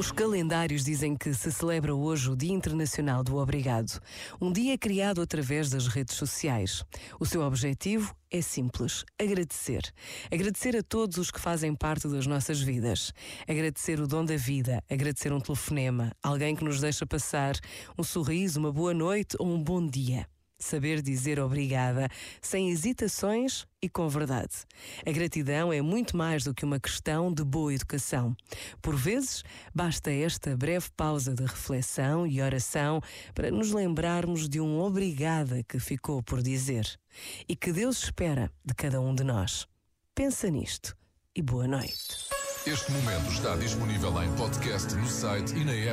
Os calendários dizem que se celebra hoje o Dia Internacional do Obrigado, um dia criado através das redes sociais. O seu objetivo é simples: agradecer. Agradecer a todos os que fazem parte das nossas vidas. Agradecer o dom da vida, agradecer um telefonema, alguém que nos deixa passar, um sorriso, uma boa noite ou um bom dia. Saber dizer obrigada, sem hesitações e com verdade. A gratidão é muito mais do que uma questão de boa educação. Por vezes, basta esta breve pausa de reflexão e oração para nos lembrarmos de um obrigada que ficou por dizer e que Deus espera de cada um de nós. Pensa nisto e boa noite. Este momento está disponível em podcast no site e na app.